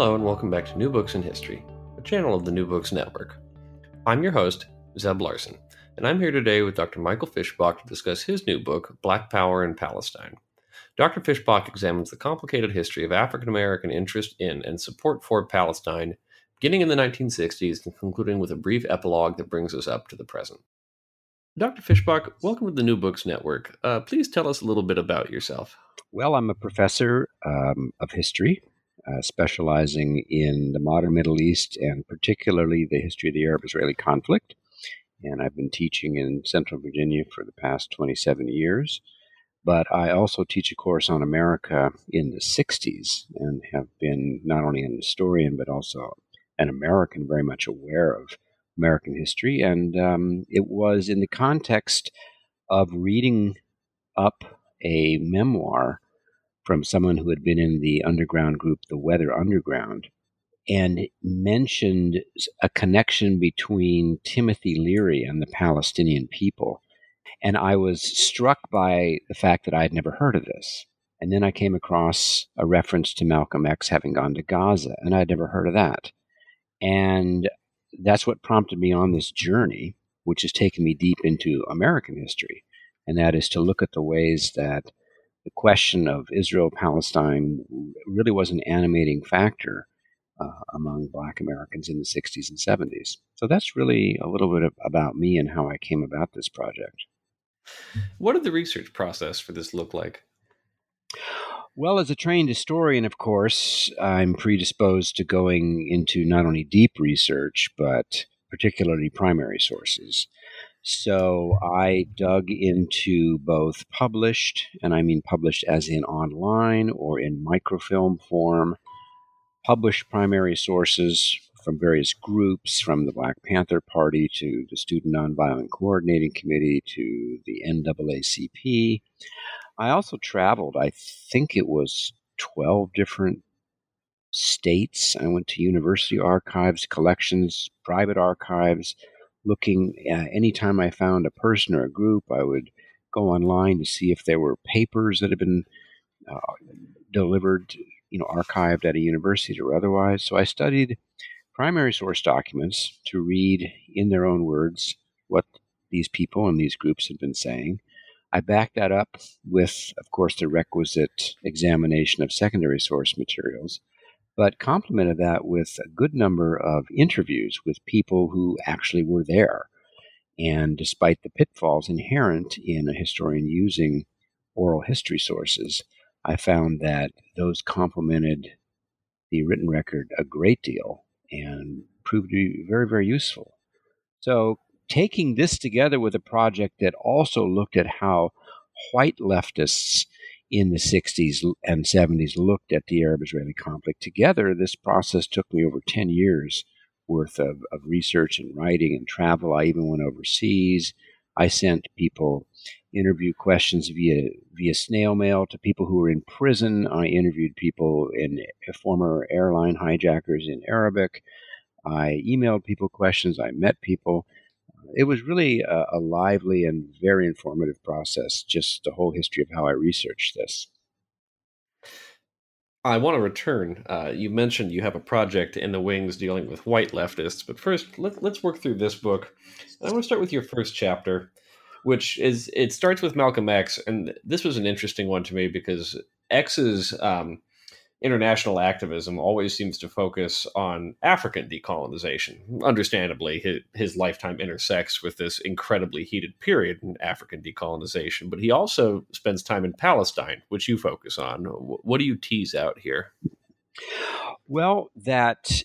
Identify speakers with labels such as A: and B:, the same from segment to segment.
A: Hello, and welcome back to New Books in History, a channel of the New Books Network. I'm your host, Zeb Larson, and I'm here today with Dr. Michael Fischbach to discuss his new book, Black Power in Palestine. Dr. Fischbach examines the complicated history of African American interest in and support for Palestine, beginning in the 1960s and concluding with a brief epilogue that brings us up to the present. Dr. Fischbach, welcome to the New Books Network. Uh, please tell us a little bit about yourself.
B: Well, I'm a professor um, of history uh, specializing in the modern Middle East and particularly the history of the Arab Israeli conflict. And I've been teaching in Central Virginia for the past 27 years. But I also teach a course on America in the 60s and have been not only an historian, but also an American, very much aware of American history. And um, it was in the context of reading up a memoir from someone who had been in the underground group, the Weather Underground, and mentioned a connection between Timothy Leary and the Palestinian people. And I was struck by the fact that I had never heard of this. And then I came across a reference to Malcolm X having gone to Gaza, and I had never heard of that. And that's what prompted me on this journey, which has taken me deep into American history. And that is to look at the ways that the question of Israel Palestine really was an animating factor uh, among Black Americans in the 60s and 70s. So that's really a little bit of, about me and how I came about this project.
A: What did the research process for this look like?
B: Well, as a trained historian, of course, I'm predisposed to going into not only deep research, but particularly primary sources. So I dug into both published, and I mean published as in online or in microfilm form, published primary sources from various groups, from the Black Panther Party to the Student Nonviolent Coordinating Committee to the NAACP. I also traveled, I think it was 12 different states. I went to university archives, collections, private archives looking uh, anytime I found a person or a group, I would go online to see if there were papers that had been uh, delivered, you know, archived at a university or otherwise. So I studied primary source documents to read in their own words what these people and these groups had been saying. I backed that up with, of course, the requisite examination of secondary source materials but complemented that with a good number of interviews with people who actually were there. And despite the pitfalls inherent in a historian using oral history sources, I found that those complemented the written record a great deal and proved to be very, very useful. So, taking this together with a project that also looked at how white leftists in the 60s and 70s looked at the Arab Israeli conflict. Together, this process took me over 10 years worth of, of research and writing and travel. I even went overseas. I sent people interview questions via via snail mail to people who were in prison. I interviewed people in uh, former airline hijackers in Arabic. I emailed people questions. I met people it was really a, a, lively and very informative process, just the whole history of how I researched this.
A: I want to return. Uh, you mentioned you have a project in the wings dealing with white leftists, but first, let, let's work through this book. I want to start with your first chapter, which is it starts with Malcolm X, and this was an interesting one to me because X's um, international activism always seems to focus on African decolonization. Understandably, his, his, lifetime intersects with this incredibly heated period in African decolonization, but he also spends time in Palestine, which you focus on. What do you tease out here?
B: Well, that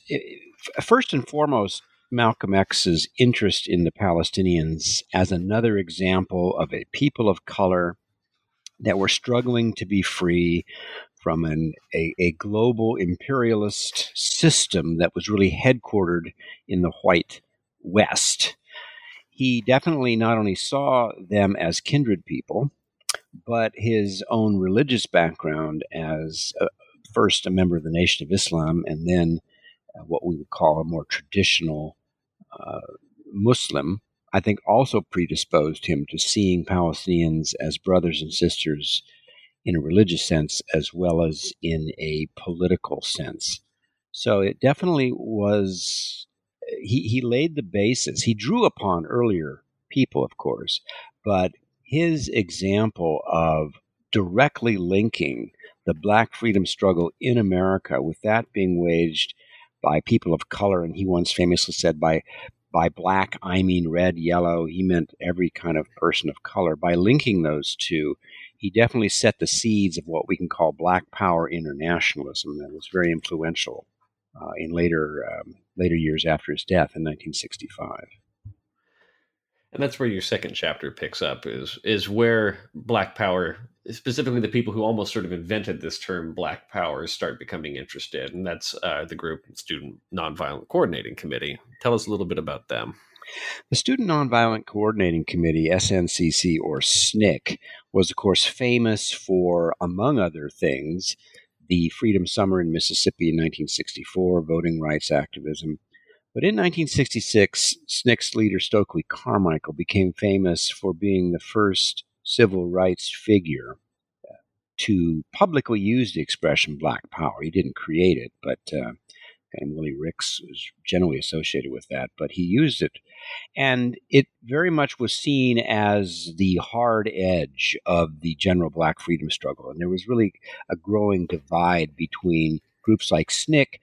B: first and foremost, Malcolm X's interest in the Palestinians as another example of a people of color that were struggling to be free from an, a, a global imperialist system that was really headquartered in the white West. He definitely not only saw them as kindred people, but his own religious background as a, first a member of the Nation of Islam and then uh, what we would call a more traditional uh, Muslim, I think also predisposed him to seeing Palestinians as brothers and sisters in a religious sense as well as in a political sense. So it definitely was. He he laid the basis. He drew upon earlier people, of course, but his example of directly linking the black freedom struggle in America with that being waged by people of color, and he once famously said, by by black, I mean red, yellow. He meant every kind of person of color. By linking those two, he definitely set the seeds of what we can call black power internationalism that was very influential uh, in later um, later years after his death in 1965
A: and that's where your second chapter picks up is is where black power specifically the people who almost sort of invented this term black power start becoming interested. And that's uh, the group student nonviolent coordinating committee. Tell us a little bit about them
B: the Student Nonviolent Coordinating Committee, SNCC or SNCC, was, of course, famous for, among other things, the Freedom Summer in Mississippi in 1964, voting rights activism, but in 1966, SNCC's leader Stokely Carmichael became famous for being the first civil rights figure to publicly use the expression black power. He didn't create it, but uh, and Willie Ricks was generally associated with that, but he used it. And it very much was seen as the hard edge of the general black freedom struggle. And there was really a growing divide between groups like SNCC,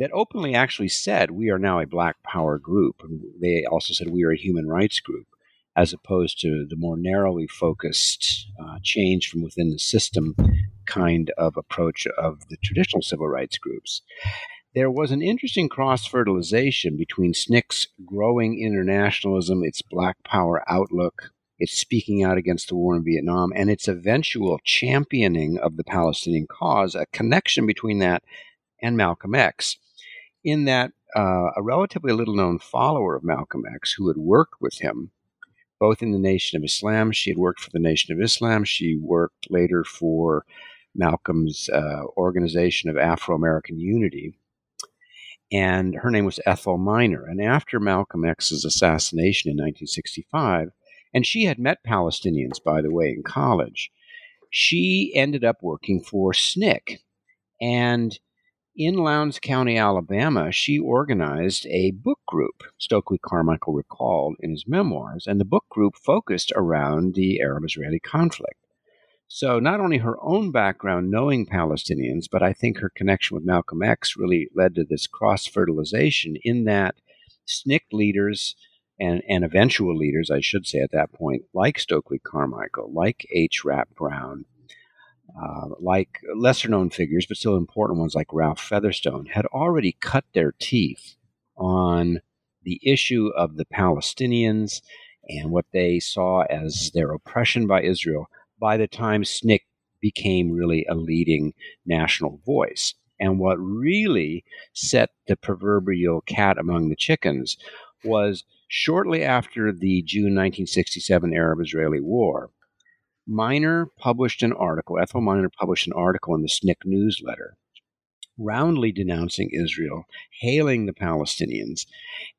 B: that openly actually said we are now a black power group. And they also said we are a human rights group, as opposed to the more narrowly focused uh, change from within the system kind of approach of the traditional civil rights groups. There was an interesting cross fertilization between SNCC's growing internationalism, its black power outlook, its speaking out against the war in Vietnam, and its eventual championing of the Palestinian cause, a connection between that and Malcolm X in that uh, a relatively little known follower of Malcolm X who had worked with him both in the Nation of Islam. She had worked for the Nation of Islam. She worked later for Malcolm's uh, organization of Afro American Unity. And her name was Ethel Minor. And after Malcolm X's assassination in 1965, and she had met Palestinians, by the way, in college, she ended up working for SNCC. And in Lowndes County, Alabama, she organized a book group, Stokely Carmichael recalled in his memoirs, and the book group focused around the Arab Israeli conflict. So, not only her own background knowing Palestinians, but I think her connection with Malcolm X really led to this cross fertilization in that SNCC leaders and, and eventual leaders, I should say at that point, like Stokely Carmichael, like H. Rap Brown, uh, like lesser known figures, but still important ones like Ralph Featherstone, had already cut their teeth on the issue of the Palestinians and what they saw as their oppression by Israel by the time SNCC became really a leading national voice. And what really set the proverbial cat among the chickens was shortly after the June 1967 Arab Israeli War, Minor published an article, Ethel Minor published an article in the SNCC newsletter, roundly denouncing Israel, hailing the Palestinians,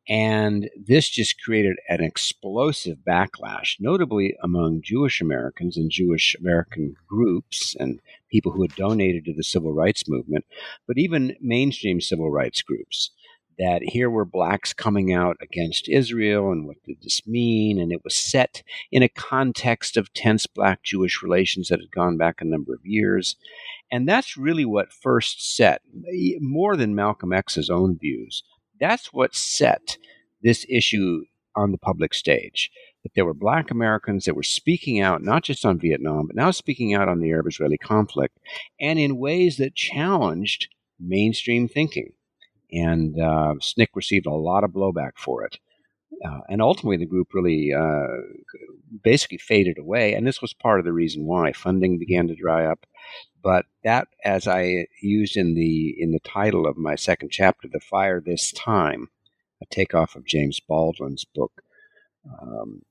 B: and this just created an explosive backlash, notably among Jewish Americans and Jewish American groups and people who had donated to the civil rights movement, but even mainstream civil rights groups that here were blacks coming out against Israel and what did this mean? And it was set in a context of tense black Jewish relations that had gone back a number of years. And that's really what first set, more than Malcolm X's own views, that's what set this issue on the public stage. That there were black Americans that were speaking out, not just on Vietnam, but now speaking out on the Arab Israeli conflict, and in ways that challenged mainstream thinking and uh, SNCC received a lot of blowback for it. Uh, and ultimately, the group really uh, basically faded away, and this was part of the reason why funding began to dry up. But that, as I used in the in the title of my second chapter, "The Fire This Time," a takeoff of James Baldwin's book, um,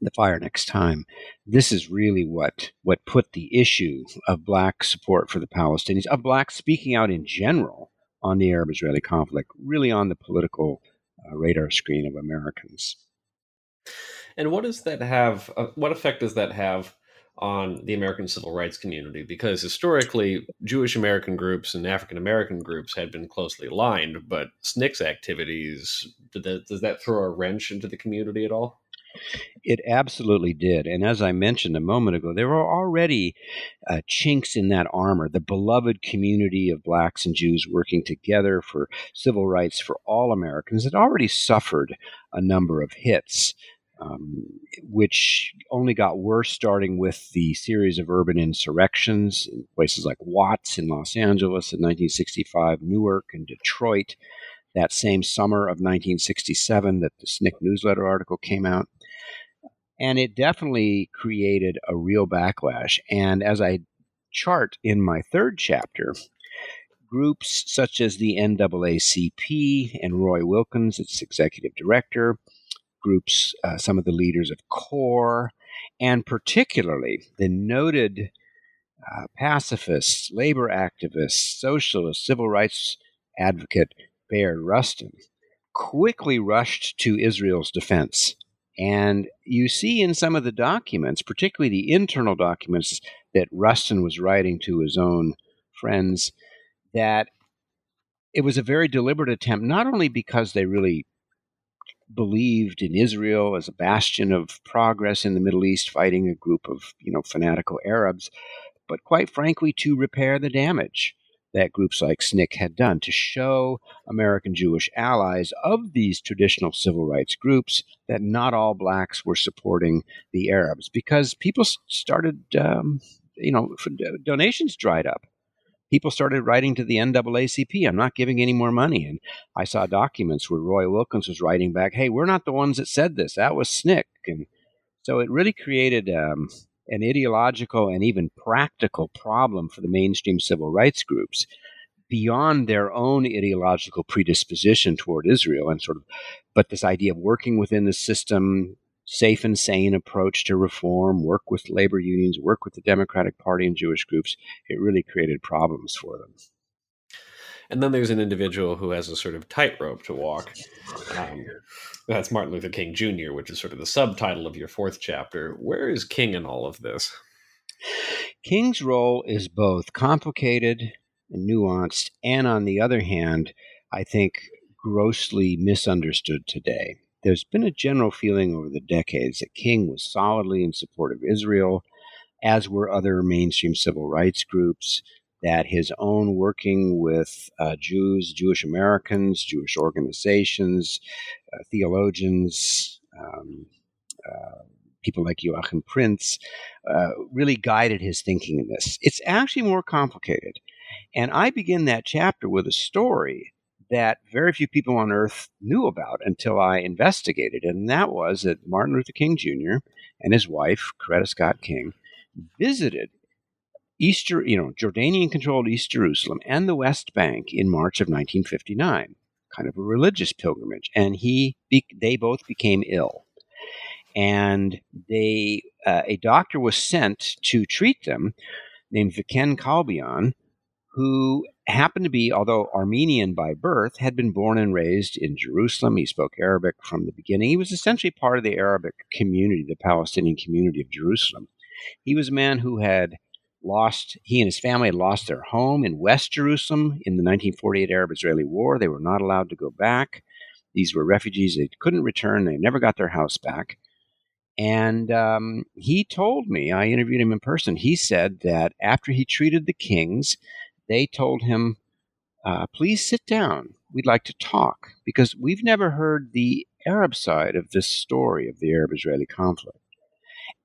B: "The Fire Next Time." This is really what what put the issue of black support for the Palestinians, of black speaking out in general, on the Arab Israeli conflict, really on the political uh, radar screen of Americans.
A: And what does that have? Uh, what effect does that have on the American civil rights community because historically Jewish American groups and African American groups had been closely aligned, but SNCC's activities that, does that throw a wrench into the community at all?
B: It absolutely did. And as I mentioned a moment ago, there were already uh, chinks in that armor. The beloved community of blacks and Jews working together for civil rights for all Americans had already suffered a number of hits um, which only got worse starting with the series of urban insurrections in places like Watts in Los Angeles in 1965, Newark and Detroit that same summer of 1967 that the SNCC newsletter article came out. And it definitely created a real backlash. And as I chart in my third chapter, groups such as the NAACP and Roy Wilkins, its executive director, groups, uh, some of the leaders of CORE, and particularly the noted uh, pacifists, labor activists, socialist, civil rights advocate Bayard Rustin, quickly rushed to Israel's defense. And you see in some of the documents, particularly the internal documents that Rustin was writing to his own friends, that it was a very deliberate attempt, not only because they really believed in Israel as a bastion of progress in the Middle East, fighting a group of you know fanatical Arabs, but quite frankly to repair the damage that groups like SNCC had done to show American Jewish allies of these traditional civil rights groups that not all blacks were supporting the Arabs. Because people started, um, you know, donations dried up people started writing to the NAACP, I'm not giving any more money. And I saw documents where Roy Wilkins was writing back, hey, we're not the ones that said this. That was SNCC. And so it really created um, an ideological and even practical problem for the mainstream civil rights groups beyond their own ideological predisposition toward Israel and sort of, but this idea of working within the system, safe and sane approach to reform, work with labor unions, work with the Democratic Party and Jewish groups, it really created problems for them.
A: And then there's an individual who has a sort of tightrope to walk. Um, that's Martin Luther King Jr., which is sort of the subtitle of your fourth chapter. Where is King in all of this?
B: King's role is both complicated and nuanced, and on the other hand, I think grossly misunderstood today. There's been a general feeling over the decades that King was solidly in support of Israel, as were other mainstream civil rights groups, that his own working with uh, Jews, Jewish Americans, Jewish organizations, uh, theologians, um, uh, people like Joachim Prinz, uh, really guided his thinking in this. It's actually more complicated. And I begin that chapter with a story that very few people on earth knew about until I investigated. And that was that Martin Luther King Jr. and his wife, Coretta Scott King, visited Easter, you know, Jordanian controlled East Jerusalem and the West Bank in March of 1959, kind of a religious pilgrimage. And he, they both became ill. And they, uh, a doctor was sent to treat them named Viken Kalbian, who happened to be, although Armenian by birth, had been born and raised in Jerusalem. He spoke Arabic from the beginning. He was essentially part of the Arabic community, the Palestinian community of Jerusalem. He was a man who had lost, he and his family had lost their home in West Jerusalem in the 1948 Arab Israeli War. They were not allowed to go back. These were refugees. They couldn't return. They never got their house back. And um, he told me, I interviewed him in person, he said that after he treated the kings, they told him, uh, please sit down. We'd like to talk because we've never heard the Arab side of this story of the Arab Israeli conflict.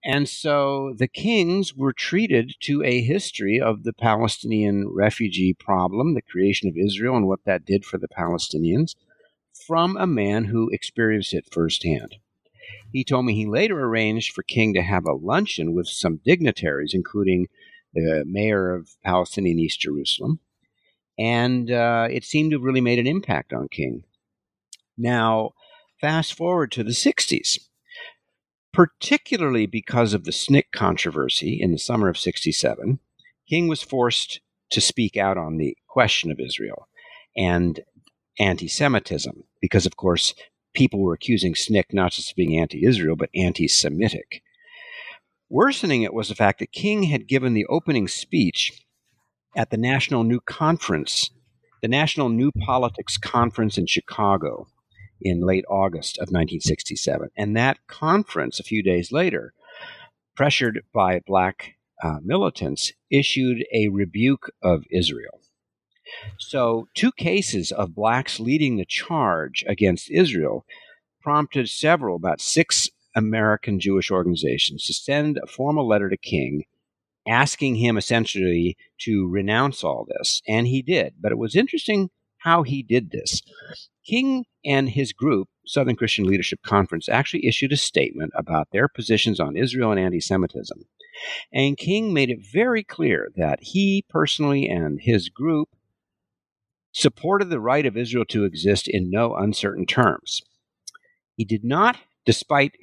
B: And so the kings were treated to a history of the Palestinian refugee problem, the creation of Israel, and what that did for the Palestinians from a man who experienced it firsthand. He told me he later arranged for King to have a luncheon with some dignitaries, including the mayor of Palestinian East Jerusalem, and uh, it seemed to have really made an impact on King. Now, fast forward to the 60s, particularly because of the SNCC controversy in the summer of 67, King was forced to speak out on the question of Israel and anti Semitism, because, of course, people were accusing SNCC not just of being anti Israel, but anti Semitic. Worsening it was the fact that King had given the opening speech at the National New Conference, the National New Politics Conference in Chicago in late August of 1967. And that conference, a few days later, pressured by black uh, militants, issued a rebuke of Israel. So, two cases of blacks leading the charge against Israel prompted several, about six American Jewish organizations, to send a formal letter to King asking him essentially to renounce all this. And he did. But it was interesting how he did this. King and his group, Southern Christian Leadership Conference, actually issued a statement about their positions on Israel and anti Semitism. And King made it very clear that he personally and his group supported the right of Israel to exist in no uncertain terms. He did not, despite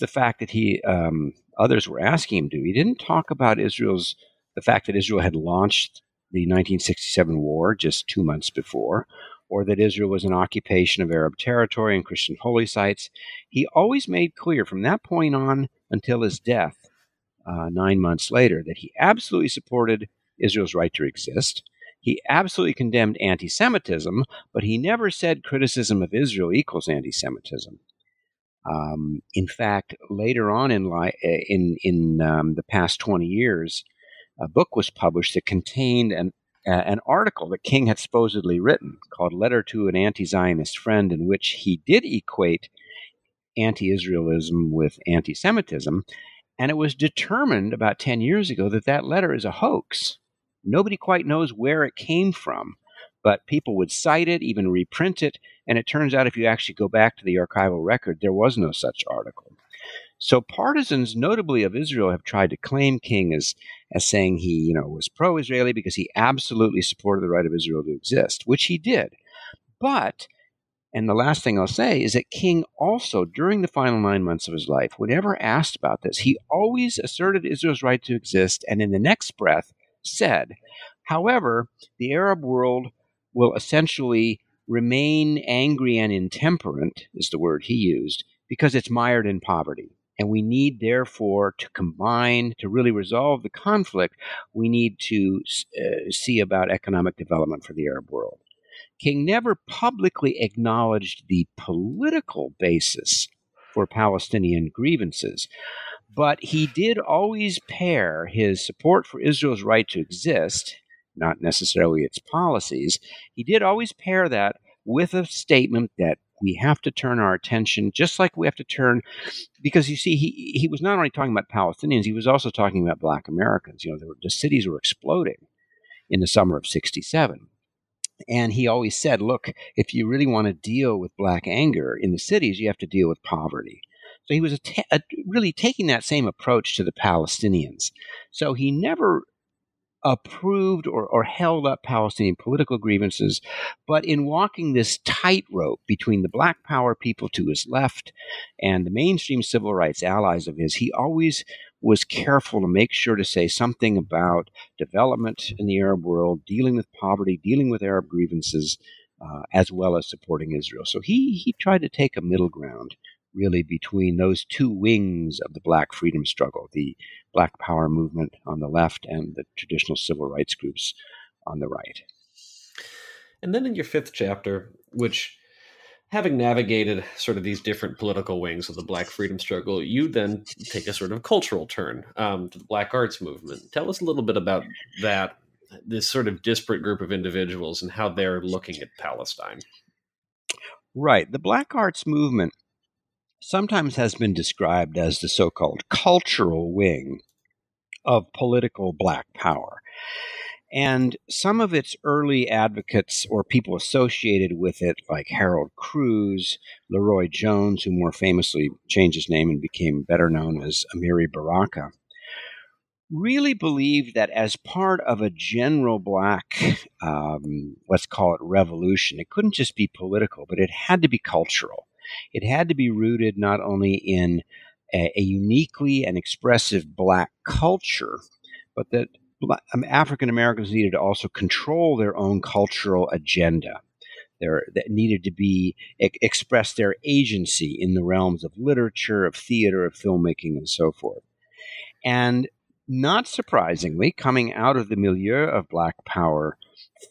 B: the fact that he um, others were asking him to, he didn't talk about Israel's the fact that Israel had launched the 1967 war just two months before, or that Israel was an occupation of Arab territory and Christian holy sites. He always made clear from that point on until his death, uh, nine months later, that he absolutely supported Israel's right to exist. He absolutely condemned anti Semitism, but he never said criticism of Israel equals anti Semitism. Um, in fact, later on in, li- in, in um, the past 20 years, a book was published that contained an uh, an article that King had supposedly written called Letter to an Anti Zionist Friend, in which he did equate anti Israelism with anti Semitism. And it was determined about 10 years ago that that letter is a hoax. Nobody quite knows where it came from, but people would cite it, even reprint it. And it turns out if you actually go back to the archival record, there was no such article. So partisans, notably of Israel, have tried to claim King as as saying he, you know, was pro-Israeli because he absolutely supported the right of Israel to exist, which he did. But and the last thing I'll say is that King also, during the final nine months of his life, whenever asked about this, he always asserted Israel's right to exist, and in the next breath said, however, the Arab world will essentially remain angry and intemperate, is the word he used, because it's mired in poverty. And we need, therefore, to combine to really resolve the conflict. We need to uh, see about economic development for the Arab world. King never publicly acknowledged the political basis for Palestinian grievances, but he did always pair his support for Israel's right to exist, not necessarily its policies, he did always pair that with a statement that we have to turn our attention, just like we have to turn, because you see, he he was not only talking about Palestinians, he was also talking about Black Americans. You know, were, the cities were exploding in the summer of '67. And he always said, look, if you really want to deal with black anger in the cities, you have to deal with poverty. So he was really taking that same approach to the Palestinians. So he never approved or, or held up Palestinian political grievances, but in walking this tightrope between the black power people to his left and the mainstream civil rights allies of his, he always was careful to make sure to say something about development in the Arab world, dealing with poverty, dealing with Arab grievances, uh, as well as supporting Israel. So he, he tried to take a middle ground really between those two wings of the black freedom struggle the black power movement on the left and the traditional civil rights groups on the right.
A: And then in your fifth chapter, which having navigated sort of these different political wings of the black freedom struggle, you then take a sort of cultural turn um, to the black arts movement. Tell us a little bit about that, this sort of disparate group of individuals and how they're looking at Palestine.
B: Right. The black arts movement sometimes has been described as the so called cultural wing of political black power. And some of its early advocates or people associated with it, like Harold Cruse, LeRoi Jones, who more famously changed his name and became better known as Amiri Baraka, really believed that as part of a general black, um, let's call it revolution, it couldn't just be political, but it had to be cultural. It had to be rooted not only in a, a uniquely and expressive black culture, but that um, African Americans needed to also control their own cultural agenda. There, that needed to be express their agency in the realms of literature, of theater, of filmmaking, and so forth. And not surprisingly, coming out of the milieu of Black Power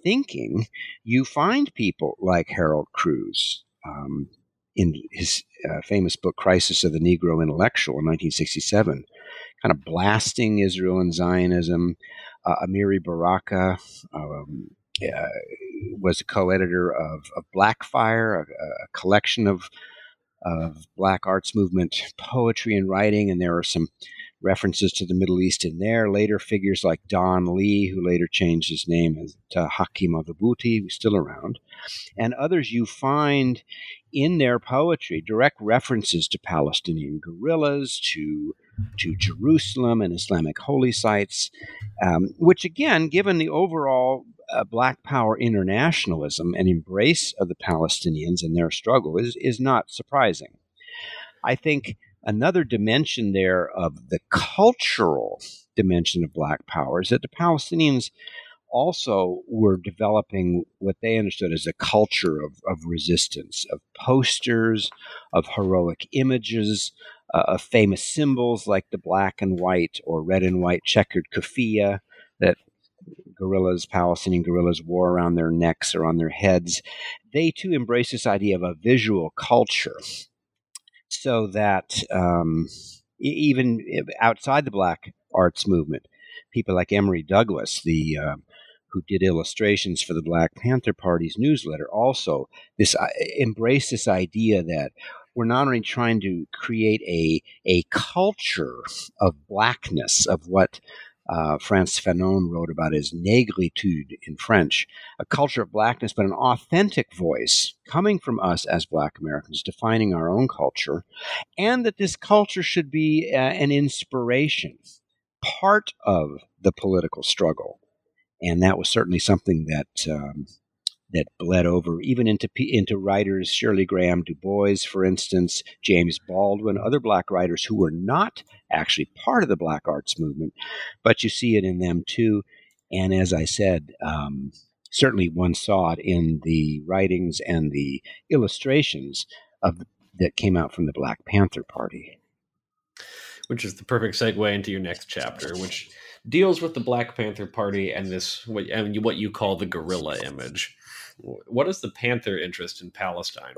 B: thinking, you find people like Harold Cruse. Um, in his uh, famous book Crisis of the Negro Intellectual in 1967, kind of blasting Israel and Zionism. Uh, Amiri Baraka um, uh, was a co-editor of, of Black Fire, a, a collection of of Black arts movement poetry and writing, and there are some references to the Middle East in there. Later figures like Don Lee, who later changed his name to Hakim Madhubuti, who's still around, and others you find in their poetry direct references to Palestinian guerrillas, to to Jerusalem and Islamic holy sites, um, which again, given the overall uh, Black Power internationalism and embrace of the Palestinians and their struggle, is is not surprising. I think another dimension there of the cultural dimension of Black Power is that the Palestinians also were developing what they understood as a culture of, of resistance, of posters, of heroic images, uh, of famous symbols like the black and white or red and white checkered keffiyeh that guerrillas, Palestinian guerrillas, wore around their necks or on their heads. They too embrace this idea of a visual culture so that um, even outside the black arts movement, people like Emory Douglas, the uh, who did illustrations for the Black Panther Party's newsletter, also this uh, embrace this idea that we're not only trying to create a a culture of blackness of what uh, Frantz Fanon wrote about as negritude in French, a culture of blackness, but an authentic voice coming from us as Black Americans, defining our own culture, and that this culture should be uh, an inspiration, part of the political struggle. And that was certainly something that um, that bled over even into into writers Shirley Graham Du Bois, for instance, James Baldwin, other black writers who were not actually part of the black arts movement, but you see it in them too. And as I said, um, certainly one saw it in the writings and the illustrations of that came out from the Black Panther Party.
A: Which is the perfect segue into your next chapter, which deals with the Black Panther Party and this what, and what you call the guerrilla image. What is the Panther interest in Palestine?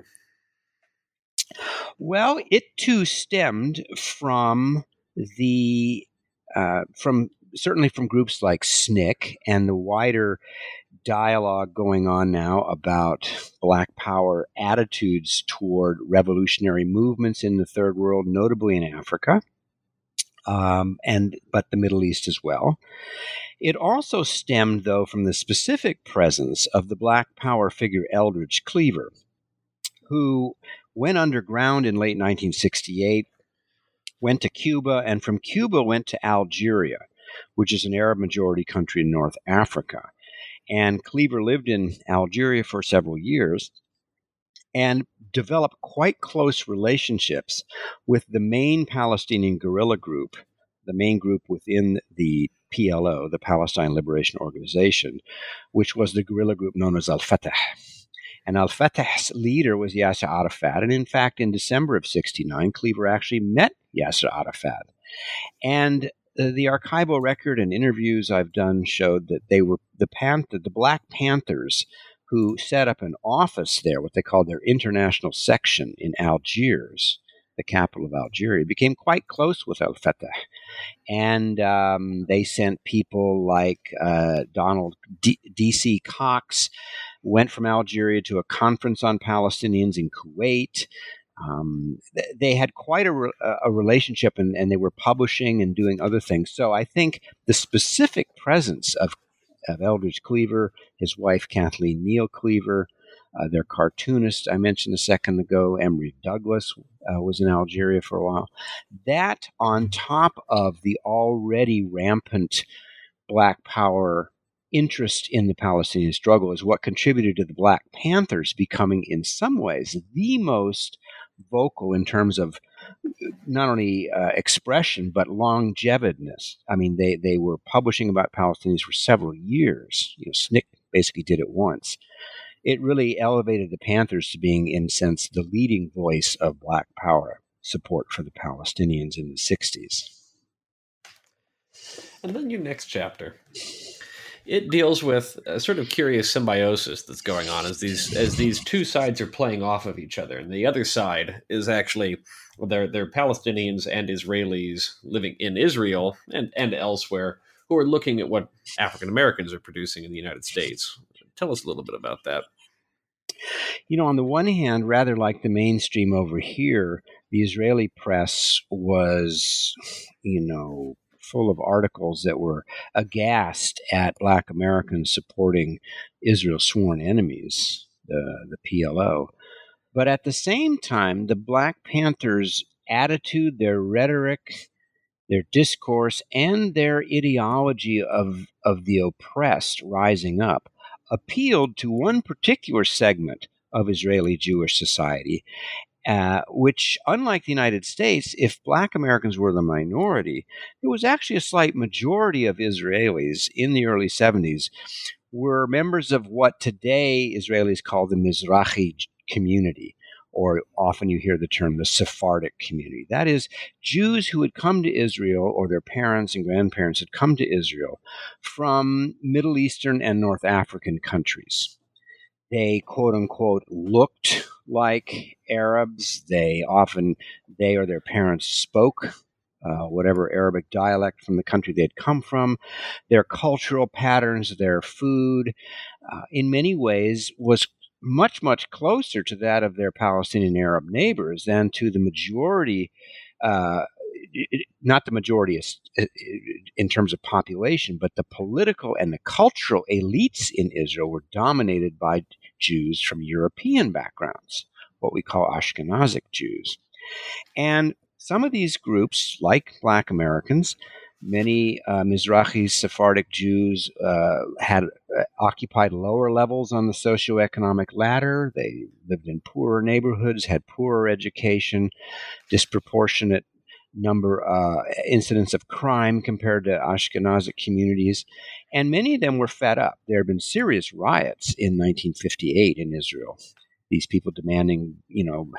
B: Well, it too stemmed from the uh, from certainly from groups like SNCC and the wider dialogue going on now about Black Power attitudes toward revolutionary movements in the Third World, notably in Africa um, and but the Middle East as well. It also stemmed, though, from the specific presence of the Black Power figure Eldridge Cleaver, who went underground in late 1968, went to Cuba, and from Cuba went to Algeria, which is an Arab majority country in North Africa. And Cleaver lived in Algeria for several years and developed quite close relationships with the main Palestinian guerrilla group, the main group within the PLO, the Palestine Liberation Organization, which was the guerrilla group known as Al Fatah. And Al Fatah's leader was Yasser Arafat. And in fact, in December of 69, Cleaver actually met Yasser Arafat. And uh, the archival record and interviews I've done showed that they were the Panther, the Black Panthers who set up an office there, what they called their international section in Algiers, the capital of Algeria, became quite close with Al Fatah. And um, they sent people like uh, Donald D.C. Cox, went from Algeria to a conference on Palestinians in Kuwait. Um, they had quite a, re- a relationship and, and, they were publishing and doing other things. So I think the specific presence of of Eldridge Cleaver, his wife Kathleen Neal Cleaver, uh, their cartoonist I mentioned a second ago, Emory Douglas, uh, was in Algeria for a while. That, on top of the already rampant Black Power interest in the Palestinian struggle, is what contributed to the Black Panthers becoming, in some ways, the most vocal in terms of not only uh, expression but longevityness. I mean, they they were publishing about Palestinians for several years. You know, SNCC basically did it once. It really elevated the Panthers to being, in sense, the leading voice of Black Power support for the Palestinians in the '60s.
A: And then your next chapter. It deals with a sort of curious symbiosis that's going on as these as these two sides are playing off of each other, and the other side is actually they're they're Palestinians and Israelis living in Israel and and elsewhere who are looking at what African Americans are producing in the United States. Tell us a little bit about that.
B: You know, on the one hand, rather like the mainstream over here, the Israeli press was, you know, full of articles that were aghast at black Americans supporting Israel's sworn enemies, the, the PLO. But at the same time, the Black Panthers' attitude, their rhetoric, their discourse, and their ideology of, of the oppressed rising up appealed to one particular segment of Israeli Jewish society, uh, which, unlike the United States, if black Americans were the minority, there was actually a slight majority of Israelis in the early 70s were members of what today Israelis call the Mizrahi community or often you hear the term the Sephardic community. That is, Jews who had come to Israel, or their parents and grandparents had come to Israel from Middle Eastern and North African countries. They quote unquote looked like Arabs. They often, they or their parents spoke uh, whatever Arabic dialect from the country they'd come from, their cultural patterns, their food, uh, in many ways was much, much closer to that of their Palestinian Arab neighbors than to the majority, uh, not the majority in terms of population, but the political and the cultural elites in Israel were dominated by Jews from European backgrounds, what we call Ashkenazic Jews. And some of these groups, like black Americans, Many uh, Mizrahi Sephardic Jews uh, had uh, occupied lower levels on the socioeconomic ladder. They lived in poorer neighborhoods, had poorer education, disproportionate number uh, incidents of crime compared to Ashkenazic communities, and many of them were fed up. There had been serious riots in 1958 in Israel. These people demanding, you know,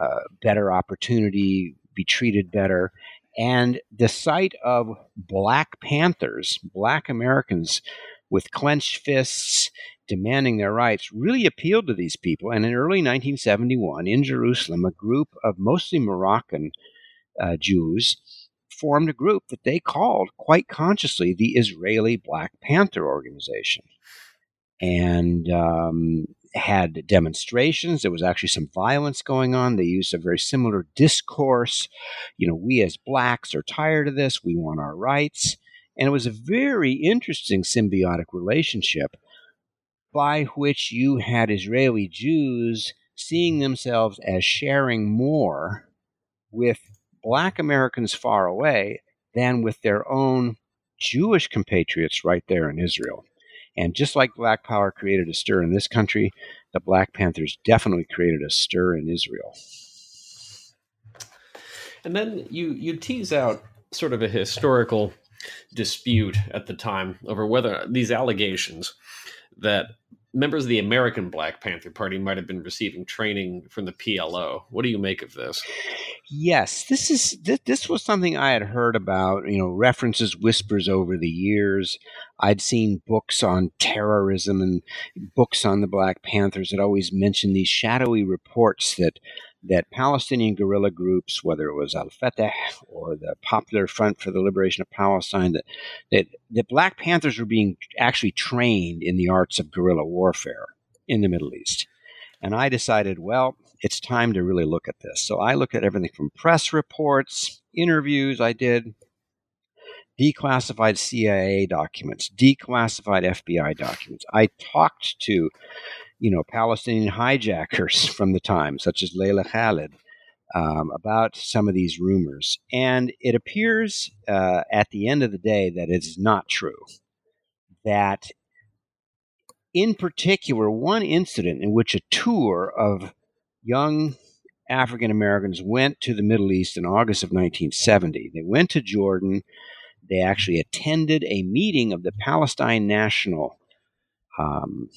B: uh, better opportunity, be treated better, and the sight of Black Panthers, Black Americans with clenched fists demanding their rights, really appealed to these people. And in early 1971, in Jerusalem, a group of mostly Moroccan uh, Jews formed a group that they called quite consciously the Israeli Black Panther Organization. And um, had demonstrations. There was actually some violence going on. They used a very similar discourse. You know, we as blacks are tired of this. We want our rights. And it was a very interesting symbiotic relationship by which you had Israeli Jews seeing themselves as sharing more with black Americans far away than with their own Jewish compatriots right there in Israel. And just like Black Power created a stir in this country, the Black Panthers definitely created a stir in Israel.
A: And then you you tease out sort of a historical dispute at the time over whether these allegations that members of the American Black Panther Party might have been receiving training from the PLO. What do you make of this?
B: Yes, this is this was something I had heard about, you know, references, whispers over the years. I'd seen books on terrorism and books on the Black Panthers that always mentioned these shadowy reports that that Palestinian guerrilla groups, whether it was Al Fatah or the Popular Front for the Liberation of Palestine, that, that, that Black Panthers were being actually trained in the arts of guerrilla warfare in the Middle East. And I decided, well, it's time to really look at this. So I looked at everything from press reports, interviews I did, declassified CIA documents, declassified FBI documents. I talked to you know, Palestinian hijackers from the time, such as Layla Khalid, um, about some of these rumors. And it appears uh, at the end of the day that it is not true. That, in particular, one incident in which a tour of young African Americans went to the Middle East in August of 1970. They went to Jordan. They actually attended a meeting of the Palestine National um,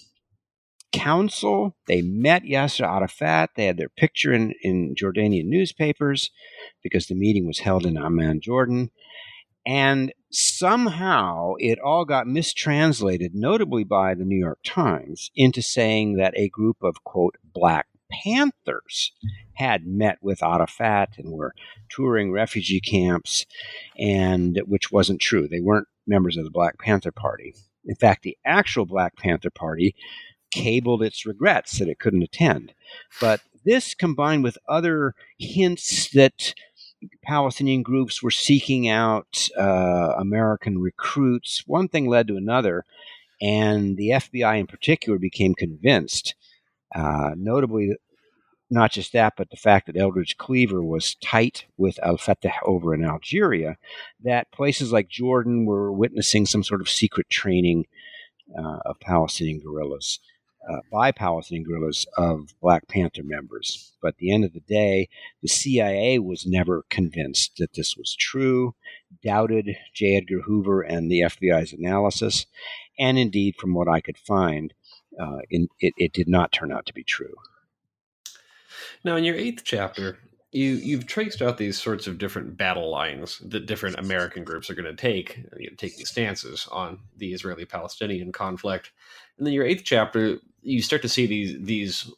B: council. They met Yasser Arafat. They had their picture in, in Jordanian newspapers because the meeting was held in Amman, Jordan. And somehow it all got mistranslated, notably by the New York Times, into saying that a group of, quote, Black Panthers had met with Arafat and were touring refugee camps, and which wasn't true. They weren't members of the Black Panther Party. In fact, the actual Black Panther Party cabled its regrets that it couldn't attend. But this combined with other hints that Palestinian groups were seeking out uh, American recruits. One thing led to another, and the FBI in particular became convinced, uh, notably, not just that, but the fact that Eldridge Cleaver was tight with Al Fatah over in Algeria, that places like Jordan were witnessing some sort of secret training uh, of Palestinian guerrillas uh, by Palestinian guerrillas of Black Panther members. But at the end of the day, the CIA was never convinced that this was true, doubted J. Edgar Hoover and the FBI's analysis, and indeed, from what I could find, uh, in, it, it did not turn out to be true.
A: Now, in your eighth chapter, you you've traced out these sorts of different battle lines that different American groups are going to take, you know, taking stances on the Israeli-Palestinian conflict. And then your eighth chapter, you start to see these these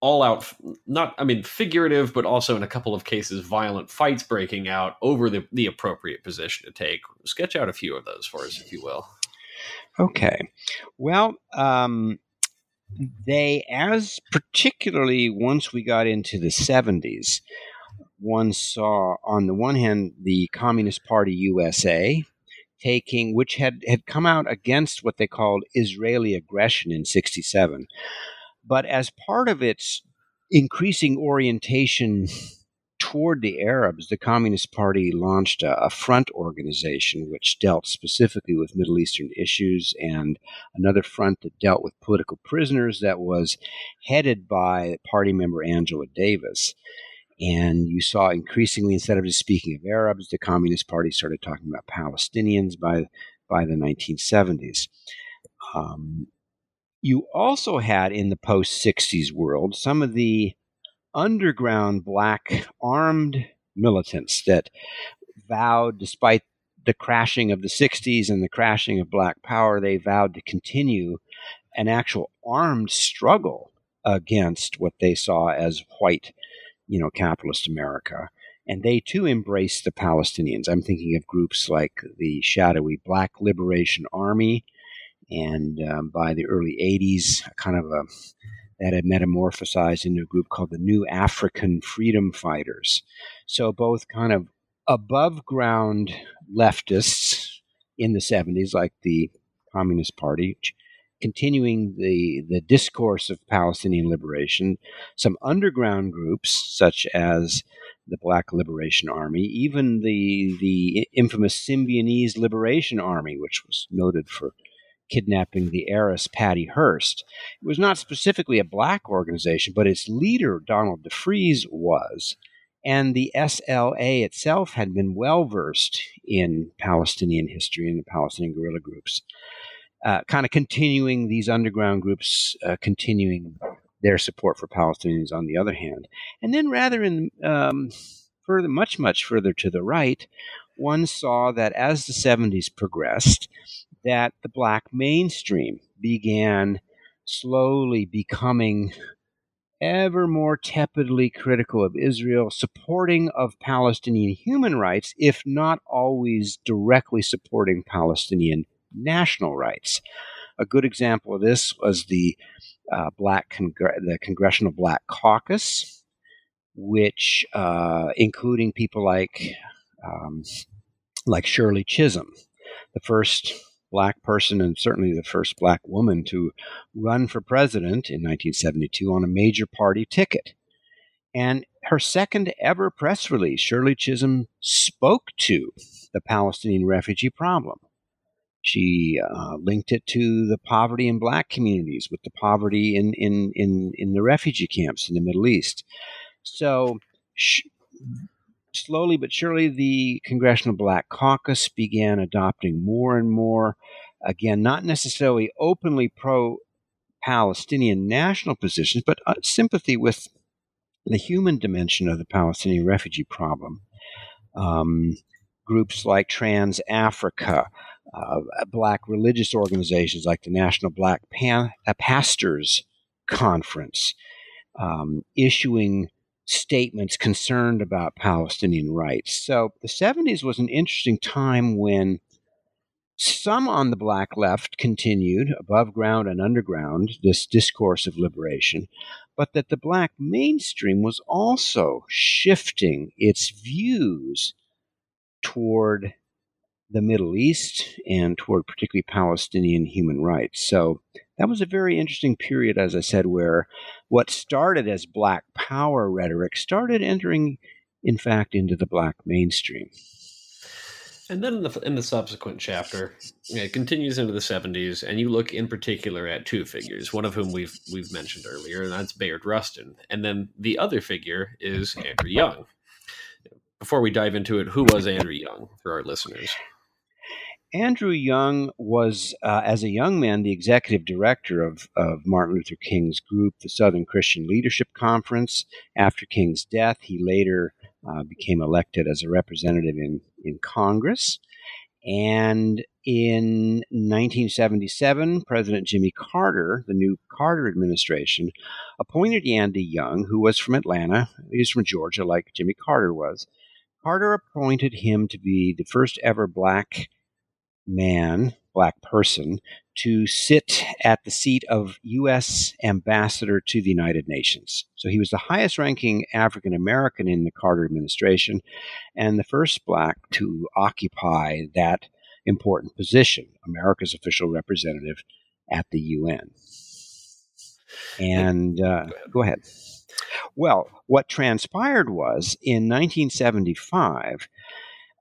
A: all out not i mean figurative but also in a couple of cases violent fights breaking out over the, the appropriate position to take. Sketch out a few of those for us if you will.
B: Okay. Well um, they as particularly once we got into the 70s one saw on the one hand the communist party usa taking, which had, had come out against what they called Israeli aggression in 67. But as part of its increasing orientation toward the Arabs, the Communist Party launched a, a, front organization which dealt specifically with Middle Eastern issues and another front that dealt with political prisoners that was headed by party member Angela Davis. And you saw increasingly, instead of just speaking of Arabs, the Communist Party started talking about Palestinians by, by the 1970s. Um, you also had in the post 60s world some of the underground black armed militants that vowed, despite the crashing of the 60s and the crashing of black power, they vowed to continue an actual armed struggle against what they saw as white you know, capitalist America. And they too embrace the Palestinians. I'm thinking of groups like the shadowy Black Liberation Army, and um, by the early 80s, kind of a that had metamorphosized into a group called the New African Freedom Fighters. So both kind of above ground leftists in the 70s, like the Communist Party, continuing the, the discourse of Palestinian liberation, some underground groups such as the Black Liberation Army, even the the infamous Symbionese Liberation Army, which was noted for kidnapping the heiress Patty Hearst. It was not specifically a black organization, but its leader, Donald DeFreeze, was. And the SLA itself had been well versed in Palestinian history and the Palestinian guerrilla groups uh, kind of continuing these underground groups, uh, continuing their support for Palestinians on the other hand. And then, rather in um, further, much, much further to the right, one saw that as the 70s progressed, that the black mainstream began slowly becoming ever more tepidly critical of Israel, supporting of Palestinian human rights, if not always directly supporting Palestinian national rights. A good example of this was the uh, Black the Congressional Black Caucus, which, uh, including people like um, like Shirley Chisholm, the first black person and certainly the first black woman to run for president in 1972 on a major party ticket. And her second ever press release, Shirley Chisholm spoke to the Palestinian refugee problem. She uh, linked it to the poverty in black communities with the poverty in, in, in, in the refugee camps in the Middle East. So, sh- slowly but surely, the Congressional Black Caucus began adopting more and more, again, not necessarily openly pro Palestinian national positions, but uh, sympathy with the human dimension of the Palestinian refugee problem. Um, groups like Trans Africa, uh, black religious organizations like the National Black Pan- uh, Pastors Conference, um, issuing statements concerned about Palestinian rights. So the 70s was an interesting time when some on the black left continued, above ground and underground, this discourse of liberation, but that the black mainstream was also shifting its views toward the Middle East and toward particularly Palestinian human rights. So that was a very interesting period, as I said, where what started as black power rhetoric started entering, in fact, into the black mainstream.
A: And then in the, in the subsequent chapter, it continues into the 70s, and you look in particular at two figures, one of whom we've we've mentioned earlier, and that's Bayard Rustin. And then the other figure is Andrew Young. Before we dive into it, who was Andrew Young for our listeners?
B: Andrew Young was, uh, as a young man, the executive director of, of Martin Luther King's group, the Southern Christian Leadership Conference. After King's death, he later uh, became elected as a representative in, in Congress. And in 1977, President Jimmy Carter, the new Carter administration, appointed Andy Young, who was from Atlanta. He's from Georgia, like Jimmy Carter was. Carter appointed him to be the first ever black man, black person, to sit at the seat of U.S. ambassador to the United Nations. So he was the highest ranking African American in the Carter administration and the first black to occupy that important position, America's official representative at the UN. And uh, go ahead. Well, what transpired was in 1975,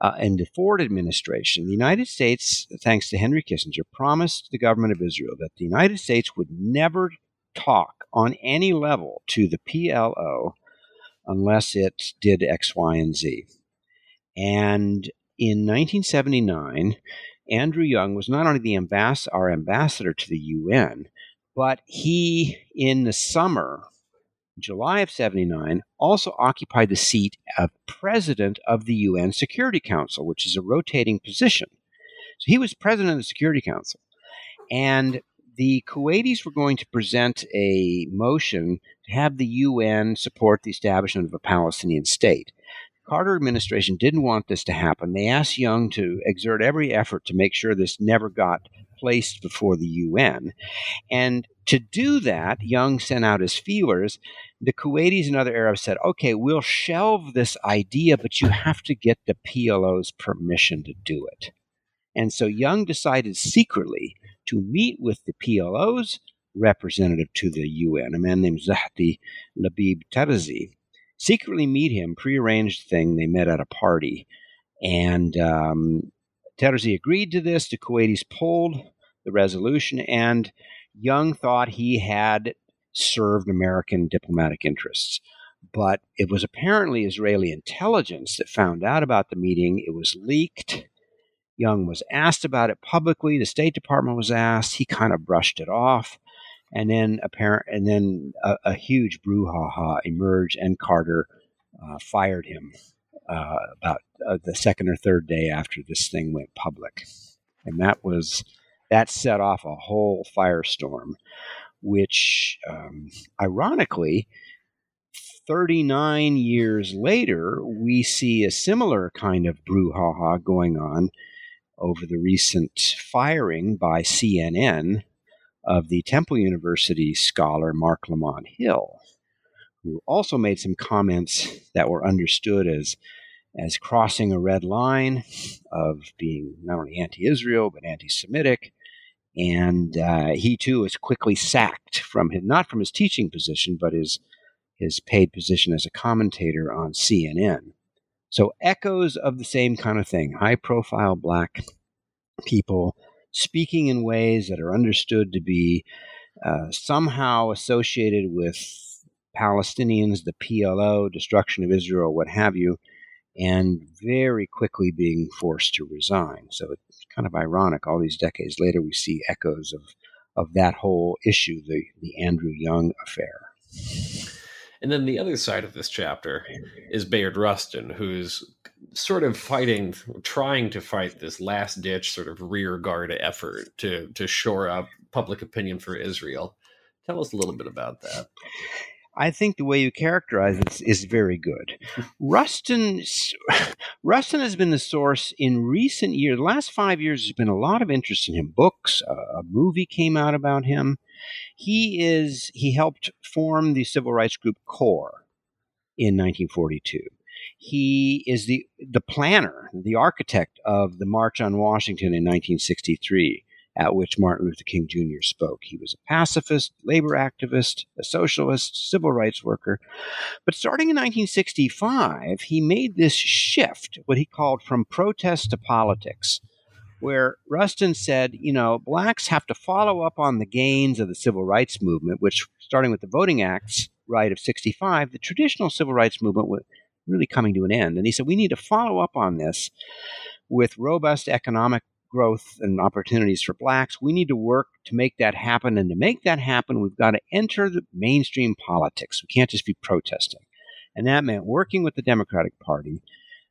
B: uh, the Ford administration, the United States, thanks to Henry Kissinger, promised the government of Israel that the United States would never talk on any level to the PLO unless it did X, Y, and Z. And in 1979, Andrew Young was not only the our ambassador to the UN, but he, in the summer July of 79, also occupied the seat of president of the UN Security Council, which is a rotating position. So he was president of the Security Council. And the Kuwaitis were going to present a motion to have the UN support the establishment of a Palestinian state. The Carter administration didn't want this to happen. They asked Young to exert every effort to make sure this never got placed before the UN. And to do that, Young sent out his feelers. The Kuwaitis and other Arabs said, okay, we'll shelve this idea, but you have to get the PLO's permission to do it. And so Young decided secretly to meet with the PLO's representative to the UN, a man named Zahdi Labib Terzi, secretly meet him, prearranged thing. They met at a party. And um, Terzi agreed to this. The Kuwaitis pulled the resolution, and Young thought he had served American diplomatic interests. But it was apparently Israeli intelligence that found out about the meeting. It was leaked. Young was asked about it publicly. The State Department was asked. He kind of brushed it off. And then apparent, and then a, a huge brouhaha emerged, and Carter uh, fired him uh, about uh, the second or third day after this thing went public. And that was that set off a whole firestorm, which, um, ironically, 39 years later, we see a similar kind of brouhaha going on over the recent firing by CNN of the Temple University scholar Mark Lamont Hill, who also made some comments that were understood as as crossing a red line of being not only anti-Israel but anti-Semitic, and uh, he too was quickly sacked from his not from his teaching position, but his his paid position as a commentator on CNN. So echoes of the same kind of thing: high-profile black people speaking in ways that are understood to be uh, somehow associated with Palestinians, the PLO, destruction of Israel, what have you, and very quickly being forced to resign. So it's kind of ironic. All these decades later, we see echoes of, of that whole issue, the, the Andrew Young affair.
A: And then the other side of this chapter is Bayard Rustin, who's sort of fighting, trying to fight this last ditch sort of rear guard effort to to shore up public opinion for Israel. Tell us a little bit about that.
B: I think the way you characterize it is very good. Rustin, Rustin has been the source in recent years. The last five years, there's been a lot of interest in him. Books, a movie came out about him. He is he helped form the civil rights group CORE in 1942. He is the the planner, the architect of the March on Washington in 1963 at which Martin Luther King Jr. spoke. He was a pacifist, labor activist, a socialist, civil rights worker. But starting in 1965, he made this shift, what he called from protest to politics, where Rustin said, you know, blacks have to follow up on the gains of the civil rights movement, which, starting with the Voting Acts right of 65, the traditional civil rights movement was really coming to an end. And he said, we need to follow up on this with robust economic growth and opportunities for blacks. We need to work to make that happen. And to make that happen, we've got to enter the mainstream politics. We can't just be protesting. And that meant working with the Democratic Party,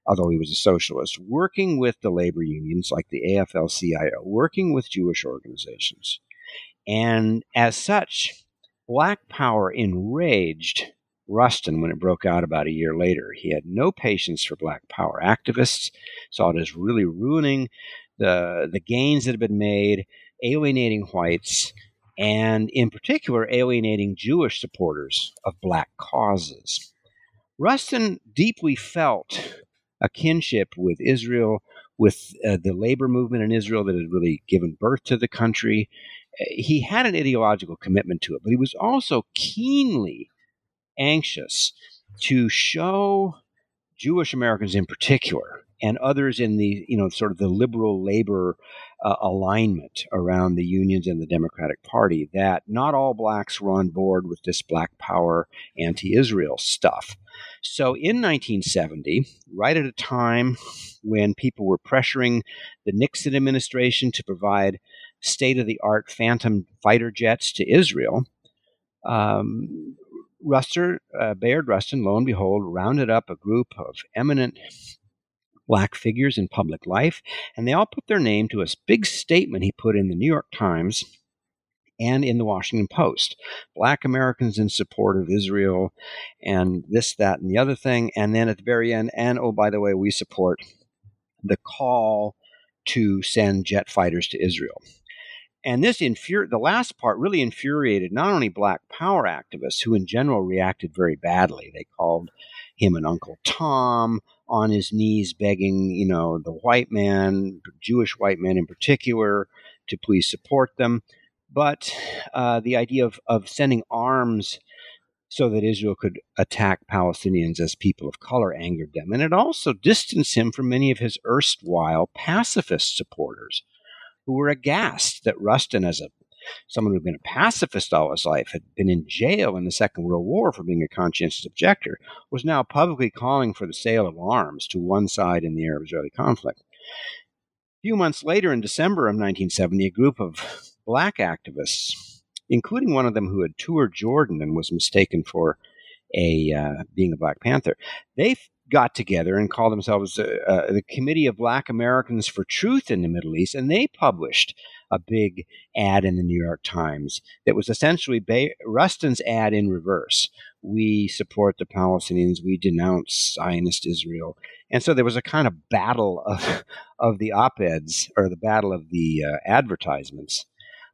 B: although he was a socialist, working with the labor unions like the AFL CIO, working with Jewish organizations. And as such, black power enraged Rustin when it broke out about a year later. He had no patience for black power activists, saw it as really ruining the the gains that have been made, alienating whites, and in particular alienating Jewish supporters of black causes. Rustin deeply felt a kinship with Israel, with uh, the labor movement in Israel that had really given birth to the country. He had an ideological commitment to it, but he was also keenly anxious to show Jewish Americans in particular and others in the you know sort of the liberal labor uh, alignment around the unions and the Democratic Party that not all blacks were on board with this black power anti-Israel stuff. So in 1970, right at a time when people were pressuring the Nixon administration to provide state-of-the-art Phantom fighter jets to Israel, um, Ruster, uh, Bayard Rustin, lo and behold, rounded up a group of eminent black figures in public life, and they all put their name to a big statement he put in the New York Times and in the Washington Post. Black Americans in support of Israel and this, that, and the other thing. And then at the very end, and oh, by the way, we support the call to send jet fighters to Israel. And this infuri- the last part really infuriated not only black power activists who in general reacted very badly. They called him an Uncle Tom, on his knees begging, you know, the white man, Jewish white men in particular, to please support them. But uh, the idea of, of sending arms so that Israel could attack Palestinians as people of color angered them. And it also distanced him from many of his erstwhile pacifist supporters who were aghast that Rustin, as a someone who'd been a pacifist all his life, had been in jail in the Second World War for being a conscientious objector, was now publicly calling for the sale of arms to one side in the Arab Israeli conflict. A few months later, in December of 1970, a group of black activists, including one of them who had toured Jordan and was mistaken for a uh, being a Black Panther, they got together and called themselves uh, uh, the Committee of Black Americans for Truth in the Middle East, and they published a big ad in the New York Times that was essentially Rustin's ad in reverse. We support the Palestinians. We denounce Zionist Israel. And so there was a kind of battle of, of the op eds or the battle of the uh, advertisements.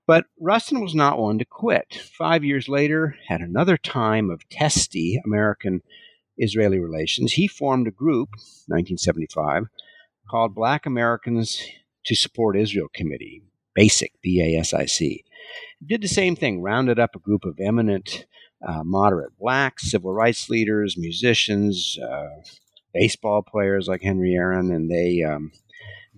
B: But Rustin was not one to quit. Five years later, at another time of testy American Israeli relations, he formed a group, 1975, called Black Americans to Support Israel Committee. BASIC, B A S I C. Did the same thing, rounded up a group of eminent uh, moderate blacks, civil rights leaders, musicians, uh, baseball players like Henry Aaron, and they um,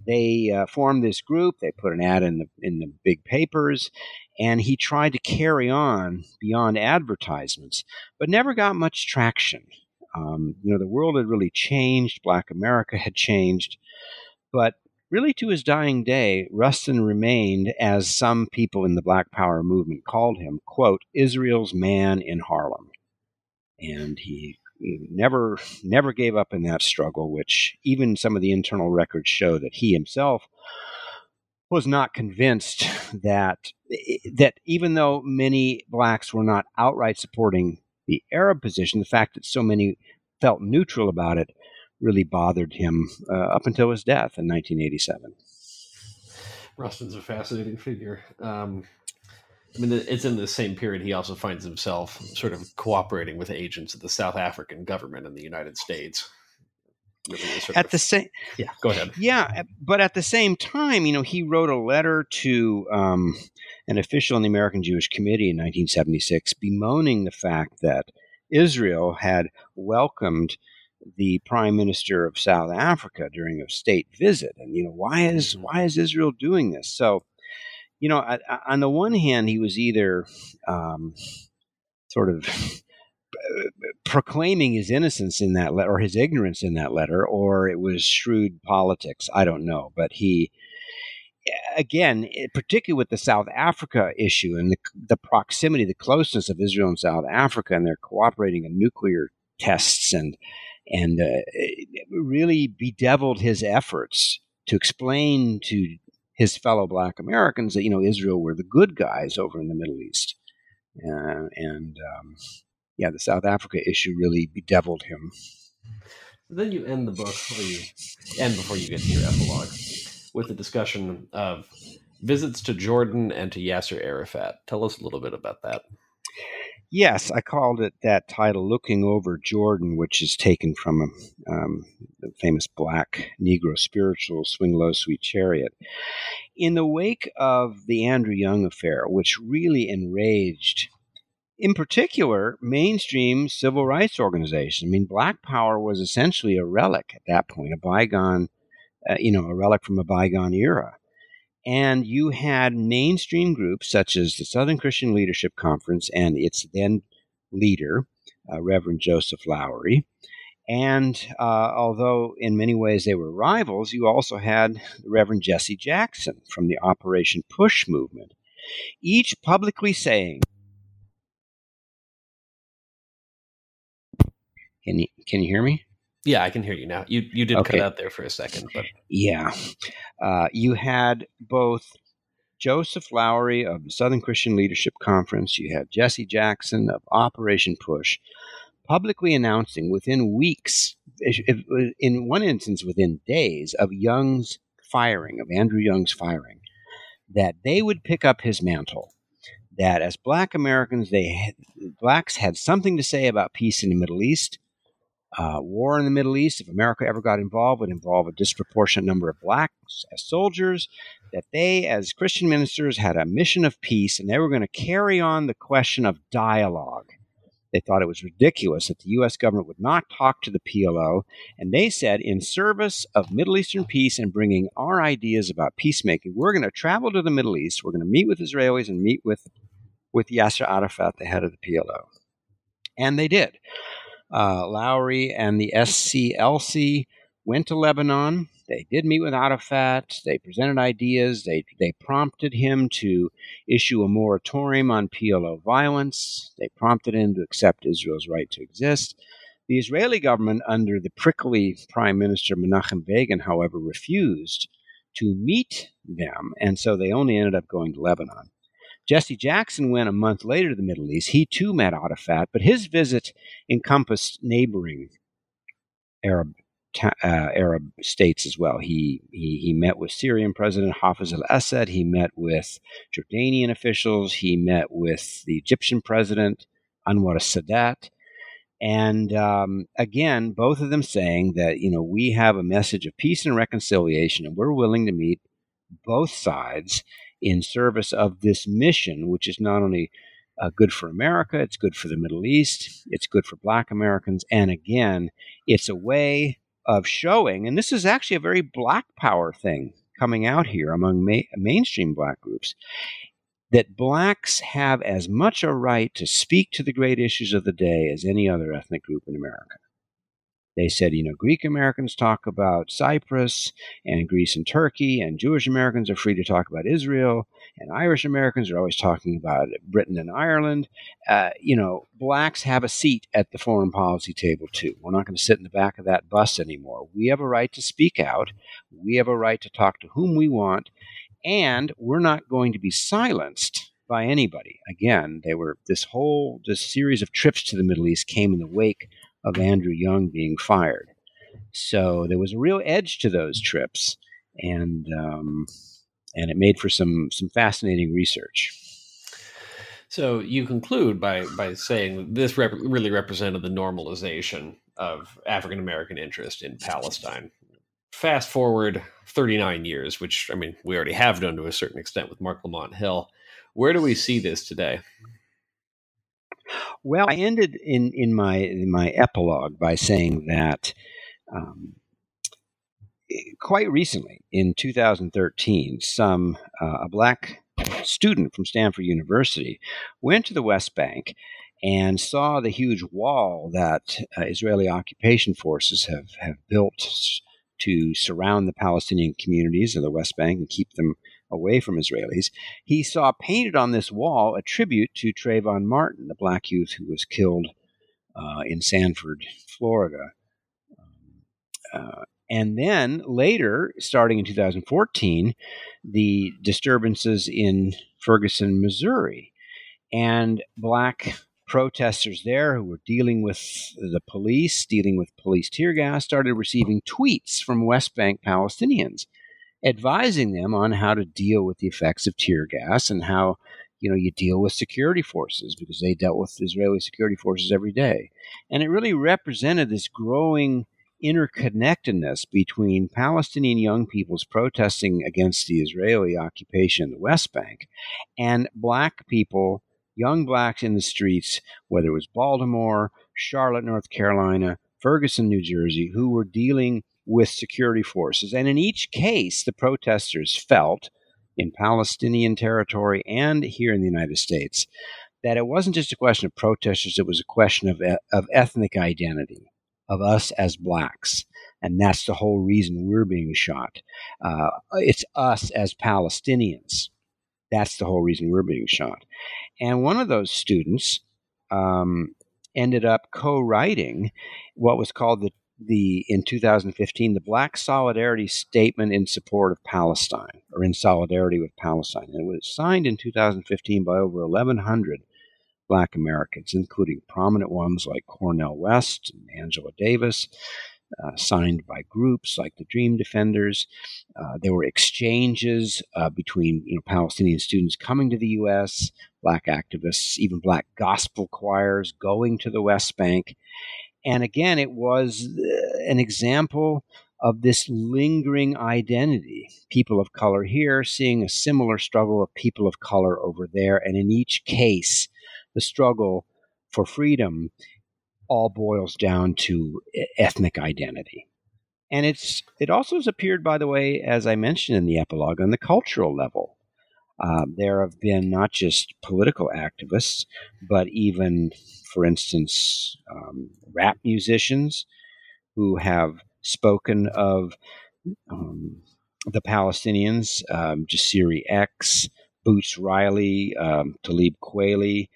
B: they uh, formed this group. They put an ad in the in the big papers, and he tried to carry on beyond advertisements, but never got much traction. Um, you know, the world had really changed. Black America had changed, but Really, to his dying day, Rustin remained, as some people in the Black Power movement called him, quote, Israel's man in Harlem. and he never never gave up in that struggle, which even some of the internal records show that he himself was not convinced that that even though many blacks were not outright supporting the Arab position, the fact that so many felt neutral about it really bothered him uh, up until his death in 1987.
A: Rustin's a fascinating figure. Um, I mean, it's in the same period he also finds himself sort of cooperating with agents of the South African government in the United States.
B: At the same,
A: yeah, go ahead.
B: Yeah, but at the same time, you know, he wrote a letter to um, an official in the American Jewish Committee in 1976, bemoaning the fact that Israel had welcomed the prime minister of South Africa during a state visit, and you know, why is mm-hmm. why is Israel doing this? So you know, on the one hand, he was either um, sort of proclaiming his innocence in that letter or his ignorance in that letter, or it was shrewd politics. I don't know. But he, again, particularly with the South Africa issue and the, the proximity, the closeness of Israel and South Africa, and they're cooperating in nuclear tests and and uh, really bedeviled his efforts to explain to his fellow black Americans that, you know, Israel were the good guys over in the Middle East. Uh, and um, yeah, the South Africa issue really bedeviled him.
A: Then you end the book, or you end before you get to your epilogue, with a discussion of visits to Jordan and to Yasser Arafat. Tell us a little bit about that.
B: Yes, I called it that title, Looking Over Jordan, which is taken from um, the famous black Negro spiritual, Swing Low, Sweet Chariot. In the wake of the Andrew Young affair, which really enraged, in particular, mainstream civil rights organizations. I mean, Black Power was essentially a relic at that point, a bygone, uh, you know, a relic from a bygone era. And you had mainstream groups such as the Southern Christian Leadership Conference and its then leader, uh, Reverend Joseph Lowery. And uh, although in many ways they were rivals, you also had the Reverend Jesse Jackson from the Operation Push movement, each publicly saying, Can you, can you hear me?
A: Yeah, I can hear you now. You you did okay. cut out there for a second, but
B: yeah, uh, you had both Joseph Lowery of the Southern Christian Leadership Conference. You had Jesse Jackson of Operation Push, publicly announcing within weeks, in one instance within days of Young's firing, of Andrew Young's firing, that they would pick up his mantle. That as Black Americans, they blacks had something to say about peace in the Middle East uh, war in the Middle East, if America ever got involved, would involve a disproportionate number of blacks as soldiers. That they, as Christian ministers, had a mission of peace and they were going to carry on the question of dialogue. They thought it was ridiculous that the U.S. government would not talk to the PLO. And they said, in service of Middle Eastern peace and bringing our ideas about peacemaking, we're going to travel to the Middle East. We're going to meet with Israelis and meet with, with Yasser Arafat, the head of the PLO. And they did uh, Lowery and the SCLC went to Lebanon. They did meet with Arafat. They presented ideas. They, they prompted him to issue a moratorium on PLO violence. They prompted him to accept Israel's right to exist. The Israeli government, under the prickly Prime Minister Menachem Begin, however, refused to meet them, and so they only ended up going to Lebanon. Jesse Jackson went a month later to the Middle East. He too met Arafat, but his visit encompassed neighboring Arab uh, Arab states as well. He, he he met with Syrian President Hafez al-Assad. He met with Jordanian officials. He met with the Egyptian President Anwar Sadat. And um, again, both of them saying that you know we have a message of peace and reconciliation, and we're willing to meet both sides in service of this mission, which is not only uh, good for America, it's good for the Middle East, it's good for Black Americans, and again, it's a way of showing, and this is actually a very Black Power thing coming out here among ma- mainstream Black groups, that Blacks have as much a right to speak to the great issues of the day as any other ethnic group in America. They said, you know, Greek Americans talk about Cyprus and Greece and Turkey, and Jewish Americans are free to talk about Israel, and Irish Americans are always talking about Britain and Ireland. Uh, you know, blacks have a seat at the foreign policy table too. We're not going to sit in the back of that bus anymore. We have a right to speak out. We have a right to talk to whom we want, and we're not going to be silenced by anybody. Again, they were this whole this series of trips to the Middle East came in the wake of Andrew Young being fired. So there was a real edge to those trips, and um, and it made for some some fascinating research.
A: So you conclude by by saying this rep- really represented the normalization of African American interest in Palestine. Fast forward 39 years, which I mean we already have done to a certain extent with Mark Lamont Hill. Where do we see this today?
B: Well, I ended in in my in my epilogue by saying that um, quite recently, in 2013, some uh, a black student from Stanford University went to the West Bank and saw the huge wall that uh, Israeli occupation forces have, have built to surround the Palestinian communities of the West Bank and keep them away from Israelis, he saw painted on this wall a tribute to Trayvon Martin, the black youth who was killed uh, in Sanford, Florida. Um, uh, and then later, starting in 2014, the disturbances in Ferguson, Missouri, and black protesters there who were dealing with the police, dealing with police tear gas, started receiving tweets from West Bank Palestinians advising them on how to deal with the effects of tear gas and how you know you deal with security forces because they dealt with Israeli security forces every day. And it really represented this growing interconnectedness between Palestinian young peoples protesting against the Israeli occupation in the West Bank and black people, young blacks in the streets, whether it was Baltimore, Charlotte, North Carolina, Ferguson, New Jersey, who were dealing with security forces. And in each case, the protesters felt in Palestinian territory and here in the United States that it wasn't just a question of protesters, it was a question of, of ethnic identity, of us as blacks. And that's the whole reason we're being shot. Uh, it's us as Palestinians. That's the whole reason we're being shot. And one of those students um, ended up co writing what was called the the in 2015 the Black Solidarity Statement in support of Palestine or in solidarity with Palestine. And it was signed in 2015 by over 1,100 Black Americans, including prominent ones like Cornel West and Angela Davis. Uh, signed by groups like the Dream Defenders. Uh, there were exchanges uh, between you know Palestinian students coming to the U.S., black activists, even black gospel choirs going to the West Bank, and again, it was uh, an example of this lingering identity. People of color here seeing a similar struggle of people of color over there. And in each case, the struggle for freedom all boils down to ethnic identity. And it's it also has appeared, by the way, as I mentioned in the epilogue, on the cultural level. Uh, there have been not just political activists, but even, for instance, um, rap musicians who have spoken of um, the Palestinians, um, Jasiri X, Boots Riley, um, Talib Kweli,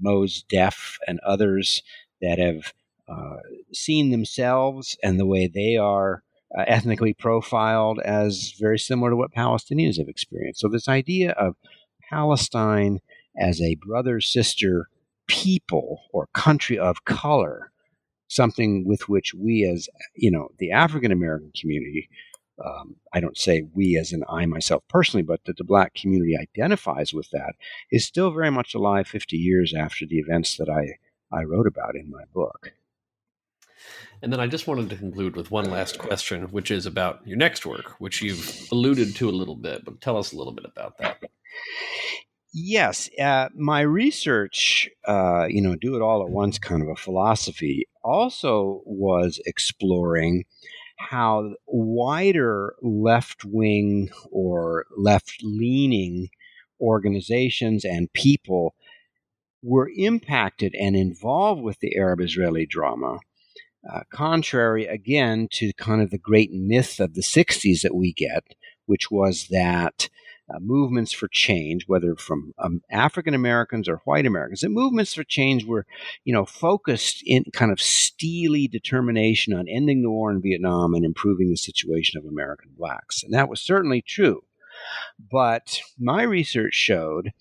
B: Mos Def, and others that have uh, seen themselves and the way they are uh, ethnically profiled as very similar to what Palestinians have experienced. So, this idea of Palestine as a brother sister people or country of color, something with which we, as you know, the African American community, um, I don't say we as in I myself personally, but that the black community identifies with that, is still very much alive 50 years after the events that I, I wrote about in my book.
A: And then I just wanted to conclude with one last question, which is about your next work, which you've alluded to a little bit, but tell us a little bit about that.
B: Yes, uh, my research, uh, you know, do it all at once kind of a philosophy, also was exploring how wider left wing or left leaning organizations and people were impacted and involved with the Arab Israeli drama uh, contrary again to kind of the great myth of the 60s that we get, which was that uh, movements for change, whether from um, African Americans or white Americans, the movements for change were, you know, focused in kind of steely determination on ending the war in Vietnam and improving the situation of American blacks. And that was certainly true. But my research showed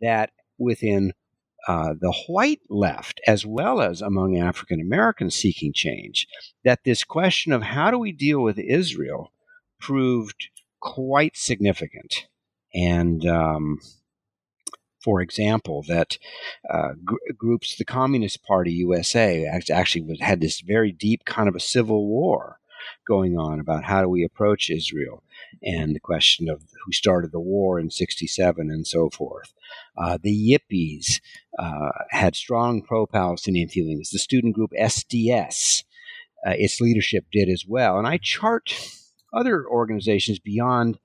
B: that within uh, the white left, as well as among African Americans seeking change, that this question of how do we deal with Israel proved quite significant. And um, for example, that uh, gr- groups, the Communist Party USA, actually had this very deep kind of a civil war going on about how do we approach Israel and the question of who started the war in 67 and so forth. Uh, the Yippies uh, had strong pro Palestinian feelings. The student group SDS, uh, its leadership did as well. And I chart other organizations beyond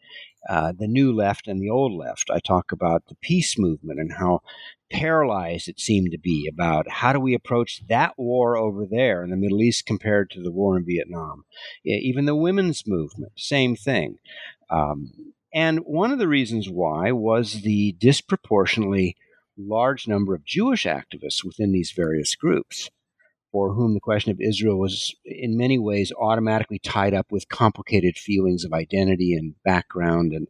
B: uh, the new left and the old left. I talk about the peace movement and how paralyzed it seemed to be about how do we approach that war over there in the Middle East compared to the war in Vietnam. Even the women's movement, same thing. Um, and one of the reasons why was the disproportionately large number of Jewish activists within these various groups for whom the question of Israel was in many ways automatically tied up with complicated feelings of identity and background and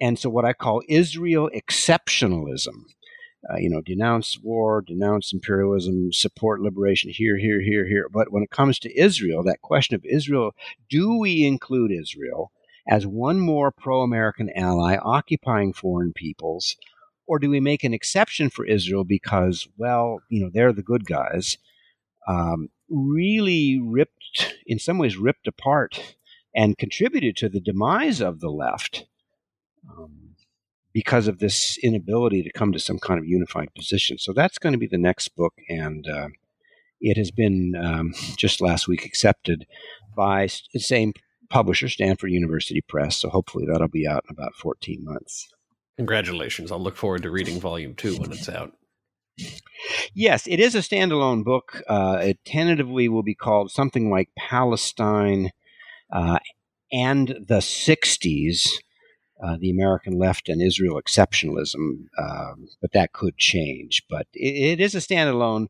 B: and so what I call Israel exceptionalism. Uh, you know, denounce war, denounce imperialism, support liberation here, here, here, here. But when it comes to Israel, that question of Israel, do we include Israel as one more pro American ally occupying foreign peoples? Or do we make an exception for Israel because, well, you know, they're the good guys? Um, really ripped, in some ways, ripped apart and contributed to the demise of the left um, because of this inability to come to some kind of unified position. So that's going to be the next book, and uh, it has been um, just last week accepted by the same publisher, Stanford University Press. So hopefully that'll be out in about 14 months.
A: Congratulations. I'll look forward to reading volume two when it's out.
B: Yes, it is a standalone book. Uh, it tentatively will be called something like Palestine uh, and the 60s, uh, the American left and Israel exceptionalism, um, but that could change. But it, it is a standalone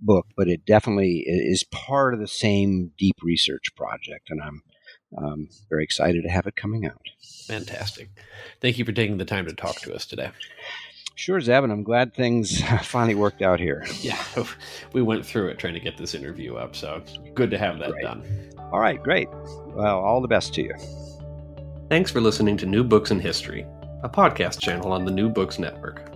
B: book, but it definitely is part of the same deep research project, and I'm um, very excited to have it coming out.
A: Fantastic. Thank you for taking the time to talk to us today.
B: Sure, Zeb, and I'm glad things finally worked out here.
A: Yeah, we went through it trying to get this interview up, so good to have that
B: great.
A: done.
B: All right, great. Well, all the best to you.
A: Thanks for listening to New Books in History, a podcast channel on the New Books Network.